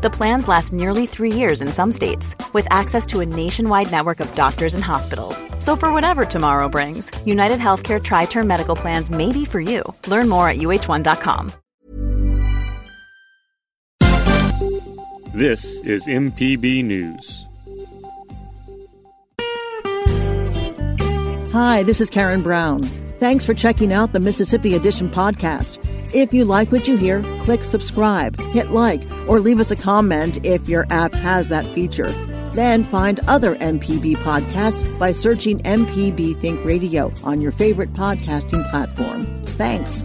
The plans last nearly three years in some states, with access to a nationwide network of doctors and hospitals. So, for whatever tomorrow brings, United Healthcare TriTerm Medical Plans may be for you. Learn more at uh1.com. This is MPB News. Hi, this is Karen Brown. Thanks for checking out the Mississippi Edition podcast. If you like what you hear, click subscribe, hit like, or leave us a comment if your app has that feature. Then find other MPB podcasts by searching MPB Think Radio on your favorite podcasting platform. Thanks.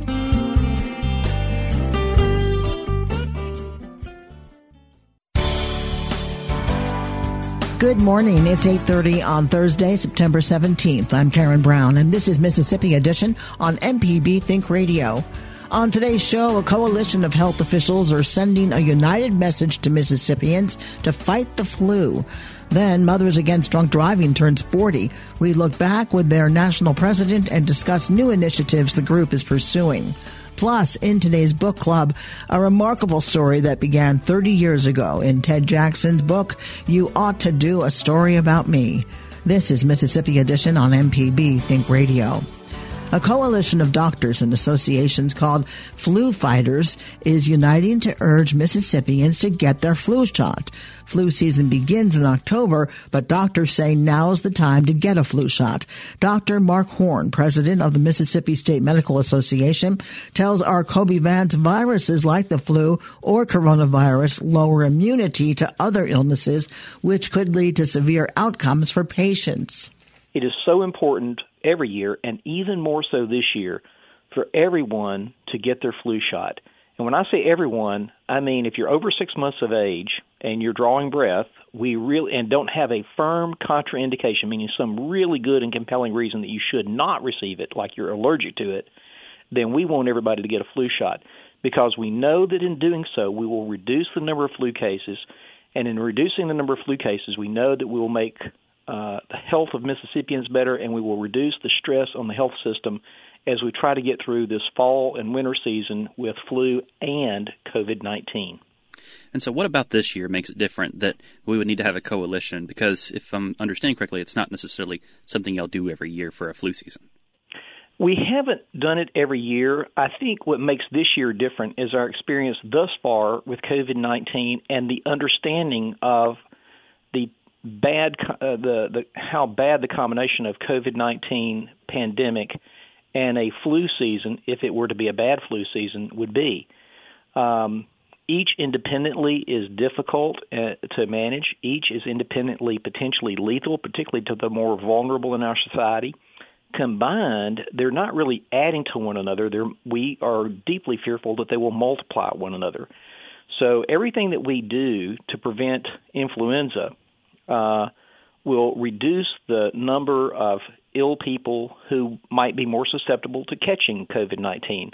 Good morning. It's 8:30 on Thursday, September 17th. I'm Karen Brown and this is Mississippi Edition on MPB Think Radio. On today's show, a coalition of health officials are sending a united message to Mississippians to fight the flu. Then, Mothers Against Drunk Driving turns 40. We look back with their national president and discuss new initiatives the group is pursuing. Plus, in today's book club, a remarkable story that began 30 years ago in Ted Jackson's book, You Ought to Do a Story About Me. This is Mississippi Edition on MPB Think Radio. A coalition of doctors and associations called Flu Fighters is uniting to urge Mississippians to get their flu shot. Flu season begins in October, but doctors say now's the time to get a flu shot. Dr. Mark Horne, president of the Mississippi State Medical Association, tells our Kobee Vance viruses like the flu or coronavirus lower immunity to other illnesses, which could lead to severe outcomes for patients. It is so important every year, and even more so this year, for everyone to get their flu shot. And when I say everyone, I mean if you're over six months of age and you're drawing breath, we really and don't have a firm contraindication, meaning some really good and compelling reason that you should not receive it, like you're allergic to it, then we want everybody to get a flu shot because we know that in doing so we will reduce the number of flu cases, and in reducing the number of flu cases, we know that we will make uh, the health of Mississippians better, and we will reduce the stress on the health system as we try to get through this fall and winter season with flu and COVID 19. And so, what about this year makes it different that we would need to have a coalition? Because if I'm understanding correctly, it's not necessarily something y'all do every year for a flu season. We haven't done it every year. I think what makes this year different is our experience thus far with COVID 19 and the understanding of bad uh, the the how bad the combination of COVID-19 pandemic and a flu season, if it were to be a bad flu season, would be. Um, each independently is difficult uh, to manage. Each is independently potentially lethal, particularly to the more vulnerable in our society. Combined, they're not really adding to one another. They're, we are deeply fearful that they will multiply one another. So everything that we do to prevent influenza uh, will reduce the number of ill people who might be more susceptible to catching COVID 19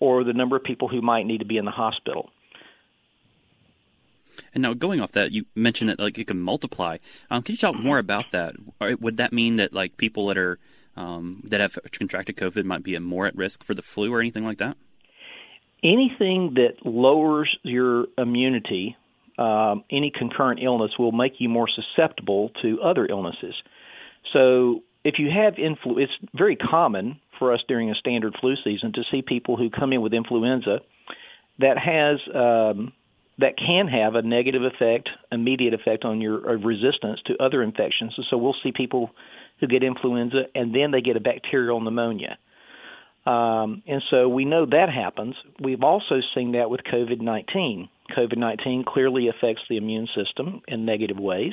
or the number of people who might need to be in the hospital. And now, going off that, you mentioned that like it can multiply. Um, can you talk more about that? Would that mean that like people that are um, that have contracted COVID might be more at risk for the flu or anything like that? Anything that lowers your immunity um, any concurrent illness will make you more susceptible to other illnesses. So if you have influ, it's very common for us during a standard flu season to see people who come in with influenza that has um, that can have a negative effect, immediate effect on your resistance to other infections. So we'll see people who get influenza and then they get a bacterial pneumonia. Um, and so we know that happens. We've also seen that with COVID 19. COVID 19 clearly affects the immune system in negative ways.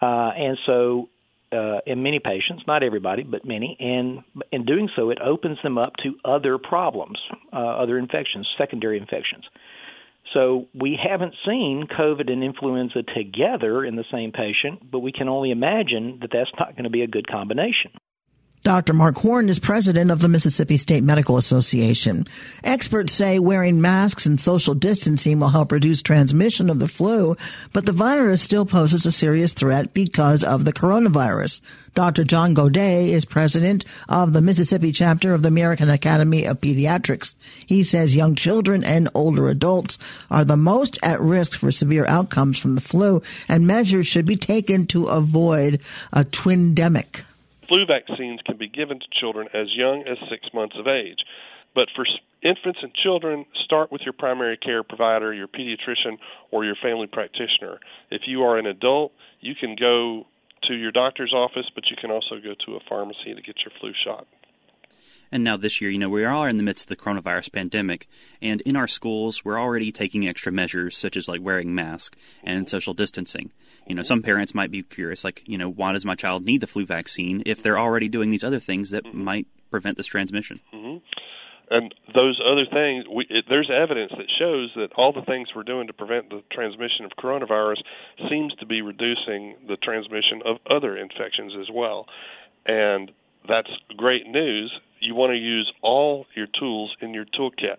Uh, and so, uh, in many patients, not everybody, but many, and in doing so, it opens them up to other problems, uh, other infections, secondary infections. So, we haven't seen COVID and influenza together in the same patient, but we can only imagine that that's not going to be a good combination. Dr. Mark Horne is president of the Mississippi State Medical Association. Experts say wearing masks and social distancing will help reduce transmission of the flu, but the virus still poses a serious threat because of the coronavirus. Dr. John Gaudet is president of the Mississippi chapter of the American Academy of Pediatrics. He says young children and older adults are the most at risk for severe outcomes from the flu, and measures should be taken to avoid a twindemic flu vaccines can be given to children as young as six months of age. But for infants and children, start with your primary care provider, your pediatrician, or your family practitioner. If you are an adult, you can go to your doctor's office, but you can also go to a pharmacy to get your flu shot. And now this year, you know, we are in the midst of the coronavirus pandemic, and in our schools, we're already taking extra measures such as like wearing masks and social distancing. You know, some parents might be curious, like, you know, why does my child need the flu vaccine if they're already doing these other things that mm-hmm. might prevent this transmission? Mm-hmm. And those other things, we, it, there's evidence that shows that all the things we're doing to prevent the transmission of coronavirus seems to be reducing the transmission of other infections as well. And that's great news you want to use all your tools in your toolkit.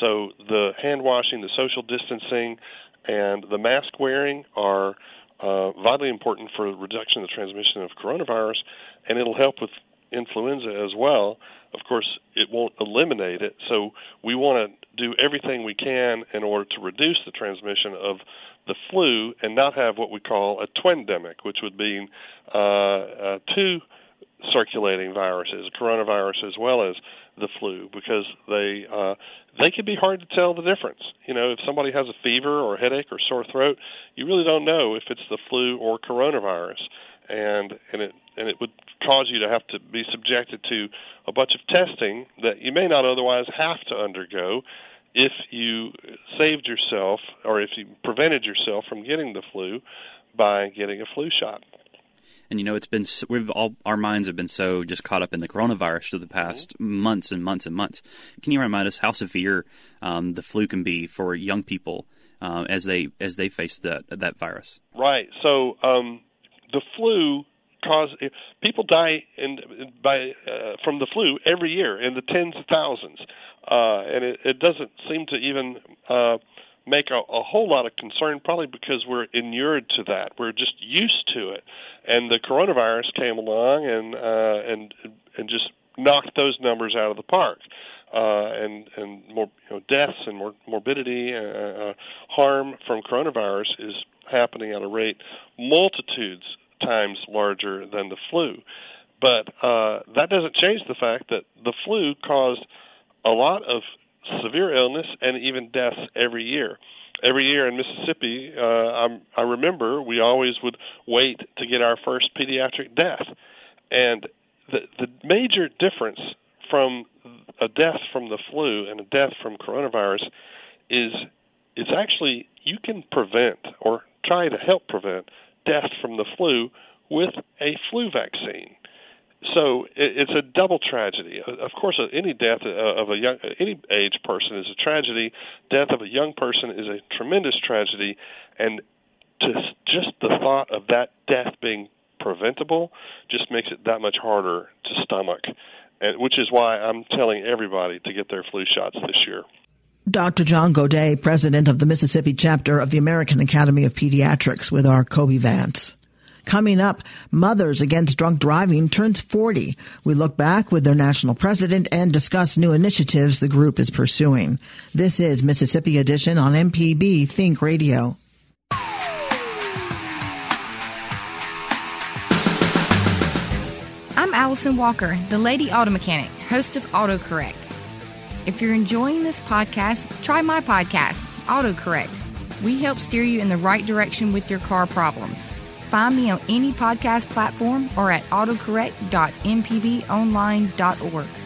So the hand washing, the social distancing, and the mask wearing are uh, vitally important for reduction of the transmission of coronavirus, and it'll help with influenza as well. Of course, it won't eliminate it, so we want to do everything we can in order to reduce the transmission of the flu and not have what we call a twindemic, which would be uh, uh, two circulating viruses, coronavirus as well as the flu, because they uh, they can be hard to tell the difference. You know, if somebody has a fever or a headache or sore throat, you really don't know if it's the flu or coronavirus, and and it and it would cause you to have to be subjected to a bunch of testing that you may not otherwise have to undergo if you saved yourself or if you prevented yourself from getting the flu by getting a flu shot and you know it's been we've all our minds have been so just caught up in the coronavirus for the past mm-hmm. months and months and months. Can you remind us how severe um, the flu can be for young people uh, as they as they face that that virus? Right. So um, the flu cause people die in by uh, from the flu every year in the tens of thousands, uh, and it, it doesn't seem to even uh, make a, a whole lot of concern, probably because we're inured to that. We're just used to it, and the coronavirus came along and uh, and and just knocked those numbers out of the park. Uh, and and more you know, deaths and more morbidity, uh, uh, harm from coronavirus is happening at a rate multitudes times larger than the flu. But uh, that doesn't change the fact that the flu caused a lot of severe illness and even deaths every year. Every year in Mississippi, uh, I'm, I remember we always would wait to get our first pediatric death, and the the major difference from a death from the flu and a death from coronavirus is it's actually you can prevent or try to help prevent death from the flu with a flu vaccine. So it's a double tragedy. Uh, of course, uh, any death uh, of a young, uh, any age person is a tragedy. Death of a young person is a tremendous tragedy, and just just the thought of that death being preventable just makes it that much harder to stomach. And which is why I'm telling everybody to get their flu shots this year. Dr. John Gaudet, president of the Mississippi chapter of the American Academy of Pediatrics, with our Kobee Vance. Coming up, Mothers Against Drunk Driving turns 40. We look back with their national president and discuss new initiatives the group is pursuing. This is Mississippi Edition on MPB Think Radio. I'm Allison Walker, the Lady Auto Mechanic, host of AutoCorrect. If you're enjoying this podcast, try my podcast, AutoCorrect. We help steer you in the right direction with your car problems. Find me on any podcast platform or at autocorrect.mpbonline.org.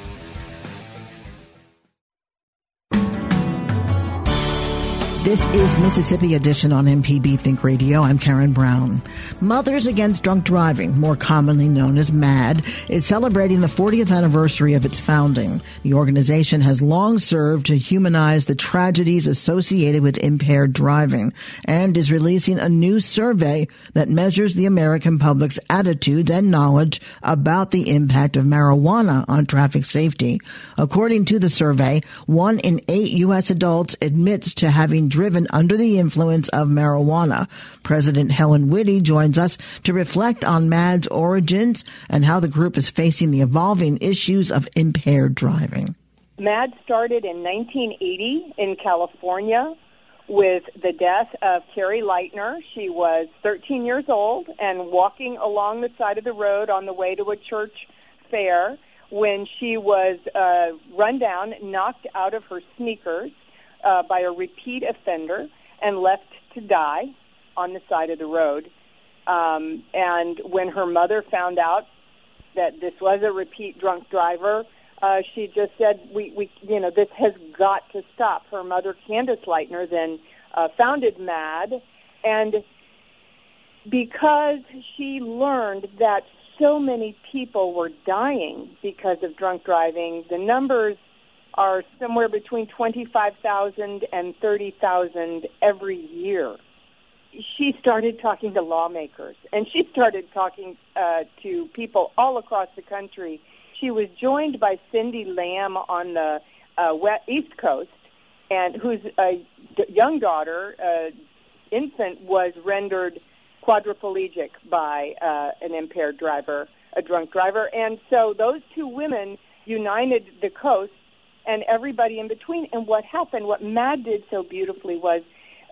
This is Mississippi Edition on MPB Think Radio. I'm Karen Brown. Mothers Against Drunk Driving, more commonly known as MADD, is celebrating the 40th anniversary of its founding. The organization has long served to humanize the tragedies associated with impaired driving and is releasing a new survey that measures the American public's attitudes and knowledge about the impact of marijuana on traffic safety. According to the survey, one in eight U.S. adults admits to having driven under the influence of marijuana. President Helen Witty joins us to reflect on MADD's origins and how the group is facing the evolving issues of impaired driving. MADD started in 1980 in California with the death of Cari Lightner. She was 13 years old and walking along the side of the road on the way to a church fair when she was uh, run down, knocked out of her sneakers uh, by a repeat offender and left to die on the side of the road. Um, and when her mother found out that this was a repeat drunk driver, uh, she just said, "We, we, you know, this has got to stop." Her mother, Candace Lightner, then uh, founded MADD, and because she learned that so many people were dying because of drunk driving, the numbers are somewhere between 25,000 and 30,000 every year. She started talking to lawmakers and she started talking uh, to people all across the country. She was joined by Cindy Lamb on the uh, west, East Coast, and whose uh, young daughter, uh, infant, was rendered quadriplegic by uh, an impaired driver, a drunk driver. And so those two women united the coast and everybody in between. And what happened, what MADD did so beautifully was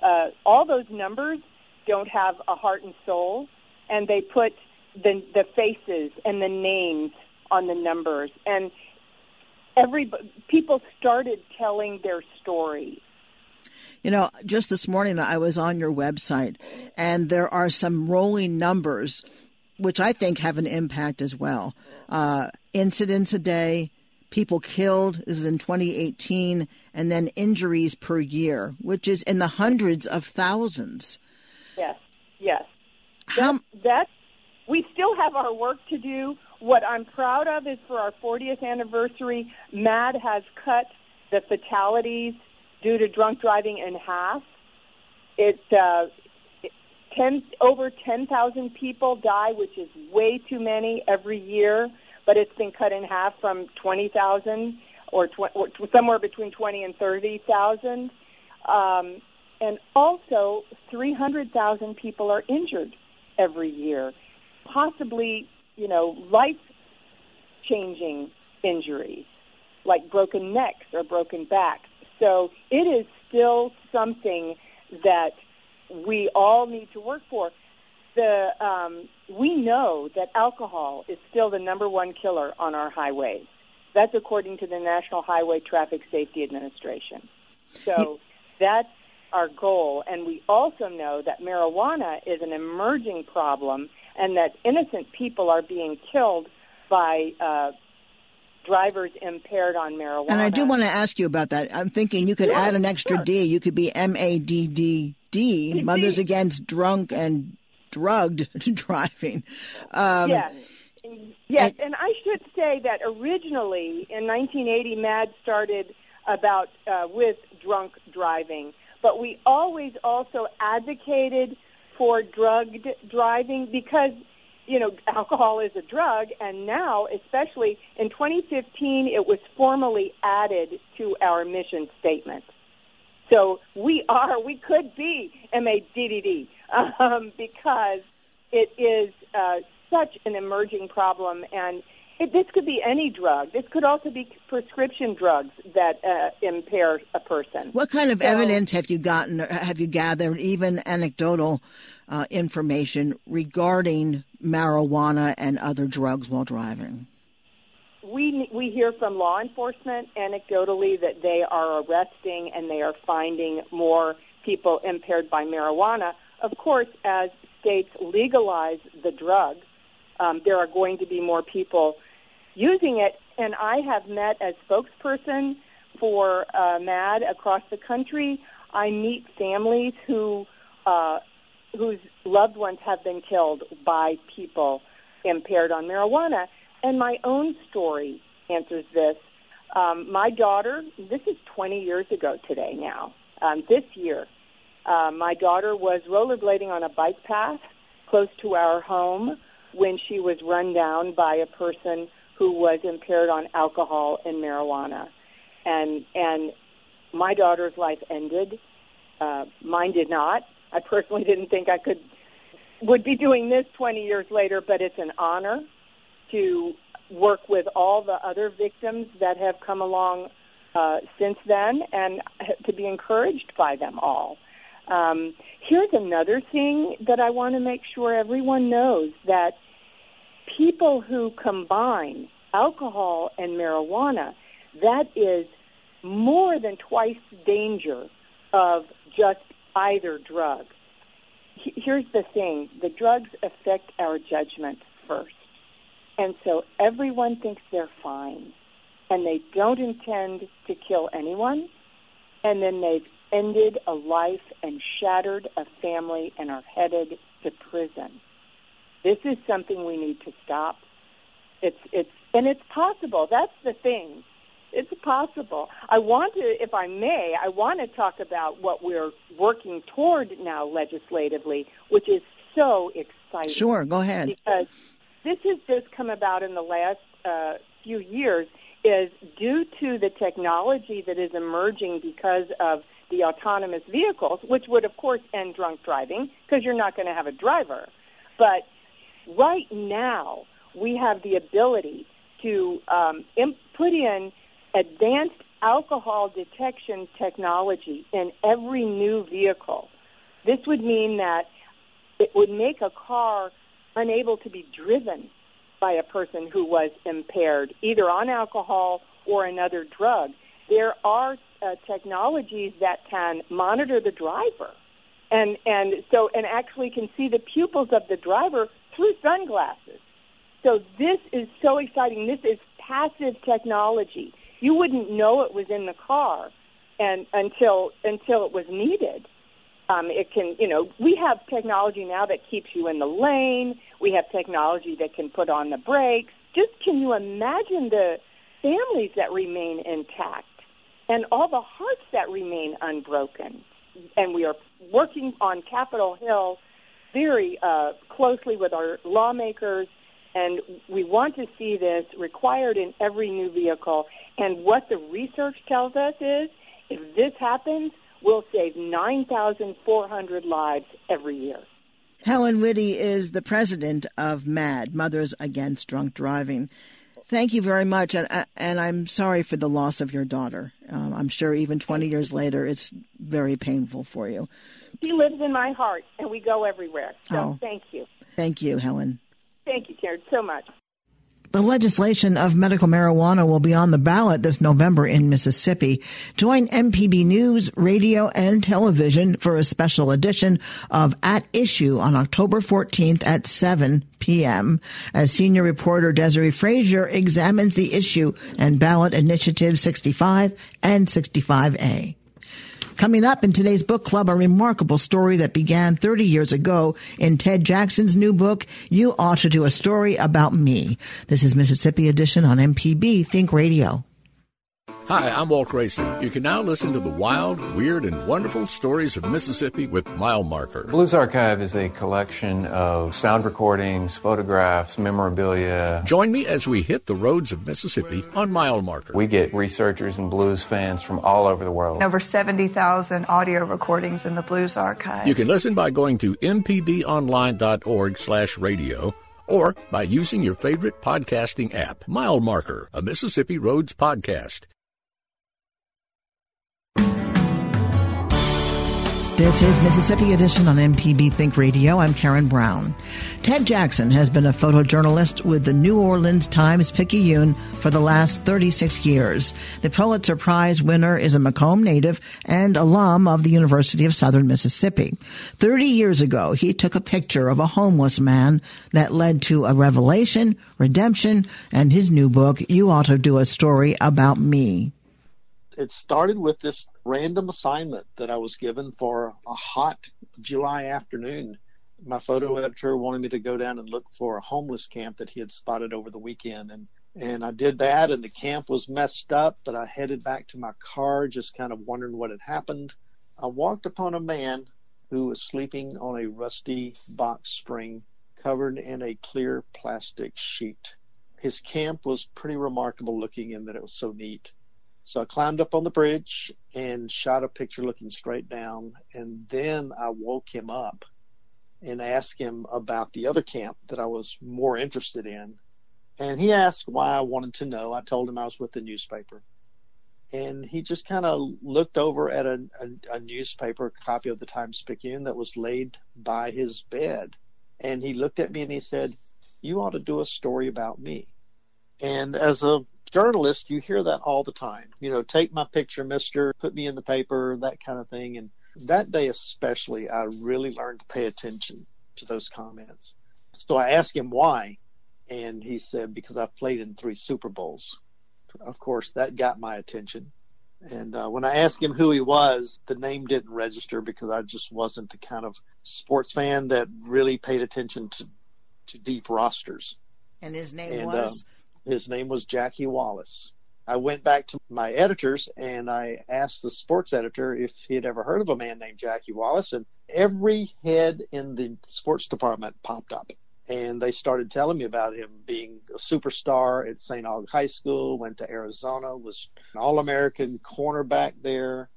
uh, all those numbers don't have a heart and soul, and they put the the faces and the names on the numbers, and every people started telling their story. You know, just this morning I was on your website, and there are some rolling numbers, which I think have an impact as well. Uh, incidents a day, people killed. This is in 2018, and then injuries per year, which is in the hundreds of thousands. Yes, yes. How that, that we still have our work to do. What I'm proud of is for our 40th anniversary, MADD has cut the fatalities due to drunk driving in half. It, uh, 10, over 10,000 people die, which is way too many every year but it's been cut in half from 20,000 or, tw- or somewhere between 20 and 30,000. Um, and also, 300,000 people are injured every year, possibly, you know, life changing injuries like broken necks or broken backs. So it is still something that we all need to work for the um, we know that alcohol is still the number one killer on our highways. That's according to the National Highway Traffic Safety Administration. So that's our goal. And we also know that marijuana is an emerging problem and that innocent people are being killed by uh, drivers impaired on marijuana. And I do want to ask you about that. I'm thinking you could sure, add an extra sure. D. You could be M A D D D, Mothers Against Drunk and drugged driving. Um, yes. Yes, and, and I should say that originally in 1980, MADD started about uh, with drunk driving, but we always also advocated for drugged driving because you know alcohol is a drug, and now, especially in 2015, it was formally added to our mission statement. So we are, we could be MADDD um, because it is uh, such an emerging problem, and it, this could be any drug. This could also be prescription drugs that uh, impair a person. What kind of so, evidence have you gotten? Have you gathered, even anecdotal uh, information regarding marijuana and other drugs while driving? we we hear from law enforcement anecdotally that they are arresting and they are finding more people impaired by marijuana. Of course, as states legalize the drug, um, there are going to be more people using it. And I have met as spokesperson for uh, MADD across the country, I meet families who uh, whose loved ones have been killed by people impaired on marijuana. And my own story answers this. Um, my daughter, this is 20 years ago today now, um, this year, uh, my daughter was rollerblading on a bike path close to our home when she was run down by a person who was impaired on alcohol and marijuana. And, and my daughter's life ended. Uh, mine did not. I personally didn't think I could would be doing this 20 years later, but it's an honor to work with all the other victims that have come along uh, since then and to be encouraged by them all. Um, here's another thing that I want to make sure everyone knows that people who combine alcohol and marijuana, that is more than twice the danger of just either drug. Here's the thing the drugs affect our judgment first. And so everyone thinks they're fine. And they don't intend to kill anyone. And then they've ended a life and shattered a family and are headed to prison. This is something we need to stop. It's it's and it's possible. That's the thing. It's possible. I want to, if I may, I want to talk about what we're working toward now legislatively, which is so exciting. Sure, go ahead. Because this has just come about in the last uh, few years is due to the technology that is emerging because of the autonomous vehicles, which would, of course, end drunk driving because you're not going to have a driver. But right now, we have the ability to um, imp- put in advanced alcohol detection technology in every new vehicle. This would mean that it would make a car unable to be driven by a person who was impaired, either on alcohol or another drug. There are uh, technologies that can monitor the driver and and so and actually can see the pupils of the driver through sunglasses. So this is so exciting. This is passive technology. You wouldn't know it was in the car and until until it was needed. Um, it can, you know, we have technology now that keeps you in the lane. We have technology that can put on the brakes. Just can you imagine the families that remain intact and all the hearts that remain unbroken? And we are working on Capitol Hill very uh, closely with our lawmakers, and we want to see this required in every new vehicle. And what the research tells us is if this happens, will save 9,400 lives every year. Helen Witty is the president of MADD, Mothers Against Drunk Driving. Thank you very much, and, uh, and I'm sorry for the loss of your daughter. Um, I'm sure even 20 years later, it's very painful for you. She lives in my heart, and we go everywhere. So oh, thank you. Thank you, Helen. Thank you, Karen, so much. The legislation of medical marijuana will be on the ballot this November in Mississippi. Join MPB News, radio, and television for a special edition of At Issue on October 14th at 7 p.m. as senior reporter Desare Frazier examines the issue and ballot initiatives 65 and 65A. Coming up in today's book club, a remarkable story that began 30 years ago in Ted Jackson's new book, You Ought to Do a Story About Me. This is Mississippi Edition on MPB Think Radio. Hi, I'm Walt Grayson. You can now listen to the wild, weird, and wonderful stories of Mississippi with Mile Marker. Blues Archive is a collection of sound recordings, photographs, memorabilia. Join me as we hit the roads of Mississippi on Mile Marker. We get researchers and blues fans from all over the world. Over 70,000 audio recordings in the Blues Archive. You can listen by going to mpbonline.org slash radio or by using your favorite podcasting app. Mile Marker, a Mississippi Roads podcast. This is Mississippi Edition on MPB Think Radio. I'm Karen Brown. Ted Jackson has been a photojournalist with the New Orleans Times Picayune for the last 36 years. The Pulitzer Prize winner is a McComb native and alum of the University of Southern Mississippi. 30 years ago, he took a picture of a homeless man that led to a revelation, redemption, and his new book, You Ought to Do a Story About Me it started with this random assignment that I was given for a hot July afternoon. My photo editor wanted me to go down and look for a homeless camp that he had spotted over the weekend. And, and I did that, and the camp was messed up, but I headed back to my car, just kind of wondering what had happened. I walked upon a man who was sleeping on a rusty box spring covered in a clear plastic sheet. His camp was pretty remarkable looking in that it was so neat. So I climbed up on the bridge and shot a picture looking straight down. And then I woke him up and asked him about the other camp that I was more interested in. And he asked why I wanted to know. I told him I was with the newspaper. And he just kind of looked over at a, a, a newspaper copy of the Times Picayune that was laid by his bed. And he looked at me and he said, You ought to do a story about me. And as a journalist, you hear that all the time. You know, take my picture, mister, put me in the paper, that kind of thing. And that day especially, I really learned to pay attention to those comments. So I asked him why, and he said, because I've played in three Super Bowls. Of course, that got my attention. And uh, when I asked him who he was, the name didn't register because I just wasn't the kind of sports fan that really paid attention to, to deep rosters. And his name and, was? Um, his name was Jackie Wallace. I went back to my editors and I asked the sports editor if he had ever heard of a man named Jackie Wallace, and every head in the sports department popped up. And they started telling me about him being a superstar at St. Aug High School, went to Arizona, was an All American cornerback there,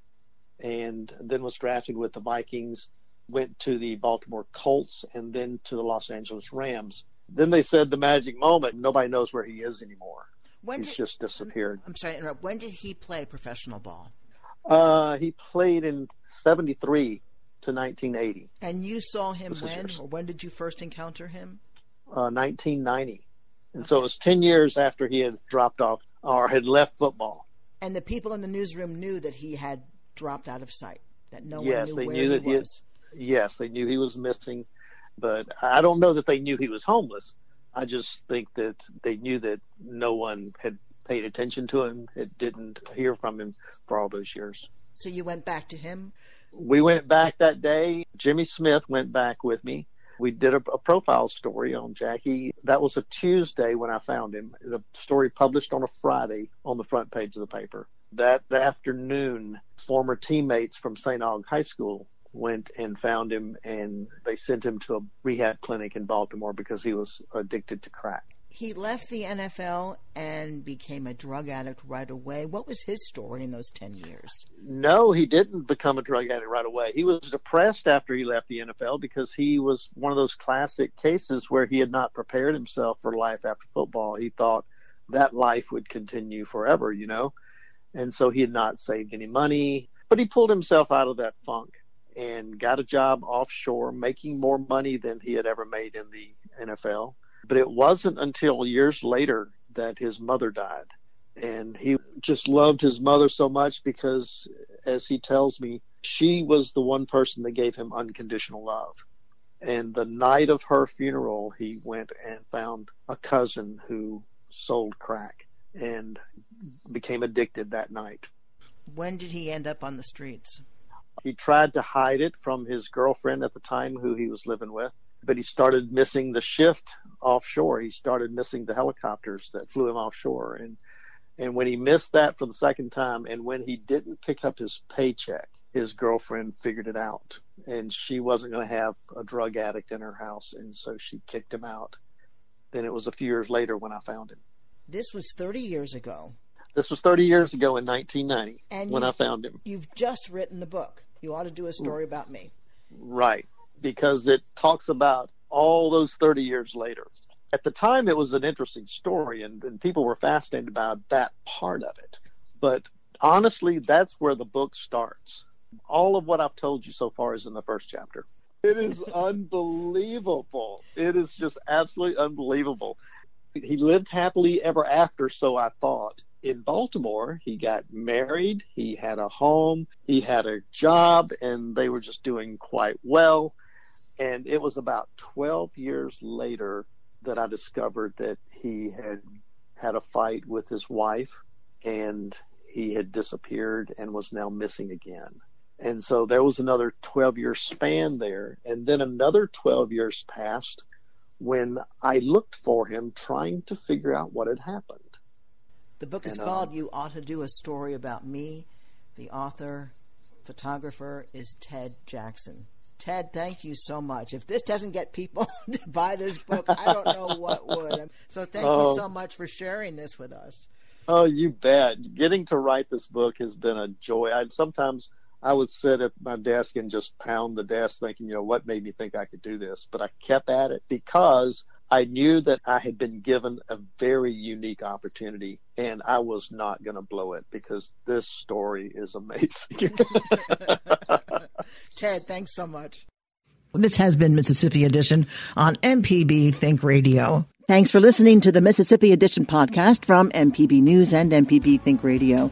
and then was drafted with the Vikings, went to the Baltimore Colts, and then to the Los Angeles Rams. Then they said the magic moment. Nobody knows where he is anymore. When He's did, just disappeared. I'm sorry to interrupt. When did he play professional ball? Uh, he played in 73 to 1980. And you saw him This when? Or when did you first encounter him? Uh, 1990. And so it was 10 years after he had dropped off or had left football. And the people in the newsroom knew that he had dropped out of sight. That no yes, one knew they where knew that he he had, yes, they knew he was missing, but I don't know that they knew he was homeless. I just think that they knew that no one had paid attention to him, it didn't hear from him for all those years. So you went back to him. We went back that day. Jimmy Smith went back with me. We did a, a profile story on Jackie. That was a Tuesday when I found him. The story published on a Friday on the front page of the paper. That afternoon, former teammates from St. Aug High School went and found him and they sent him to a rehab clinic in Baltimore because he was addicted to crack. He left the NFL and became a drug addict right away. What was his story in those 10 years? No, he didn't become a drug addict right away. He was depressed after he left the NFL because he was one of those classic cases where he had not prepared himself for life after football. He thought that life would continue forever, you know? And so he had not saved any money, but he pulled himself out of that funk and got a job offshore, making more money than he had ever made in the NFL. But it wasn't until years later that his mother died. And he just loved his mother so much because, as he tells me, she was the one person that gave him unconditional love. And the night of her funeral, he went and found a cousin who sold crack and became addicted that night. When did he end up on the streets? He tried to hide it from his girlfriend at the time, who he was living with, but he started missing the shift offshore. He started missing the helicopters that flew him offshore, and and when he missed that for the second time, and when he didn't pick up his paycheck, his girlfriend figured it out, and she wasn't going to have a drug addict in her house, and so she kicked him out. Then it was a few years later when I found him. This was 30 years ago. This was 30 years ago in 1990 And when I found him. You've just written the book. You ought to do a story about me. Right, because it talks about all those 30 years later. At the time, it was an interesting story, and, and people were fascinated about that part of it. But honestly, that's where the book starts. All of what I've told you so far is in the first chapter. It is unbelievable. It is just absolutely unbelievable. He lived happily ever after, so I thought. In Baltimore, he got married, he had a home, he had a job, and they were just doing quite well. And it was about 12 years later that I discovered that he had had a fight with his wife and he had disappeared and was now missing again. And so there was another 12 year span there. And then another 12 years passed when I looked for him trying to figure out what had happened. The book is and, called um, You Ought to Do a Story About Me. The author, photographer is Ted Jackson. Ted, thank you so much. If this doesn't get people to buy this book, I don't know what would. So thank oh. you so much for sharing this with us. Oh, you bet. Getting to write this book has been a joy. I sometimes I would sit at my desk and just pound the desk thinking, you know, what made me think I could do this? But I kept at it because I knew that I had been given a very unique opportunity and I was not going to blow it because this story is amazing. Ted, thanks so much. This has been Mississippi Edition on MPB Think Radio. Thanks for listening to the Mississippi Edition podcast from MPB News and MPB Think Radio.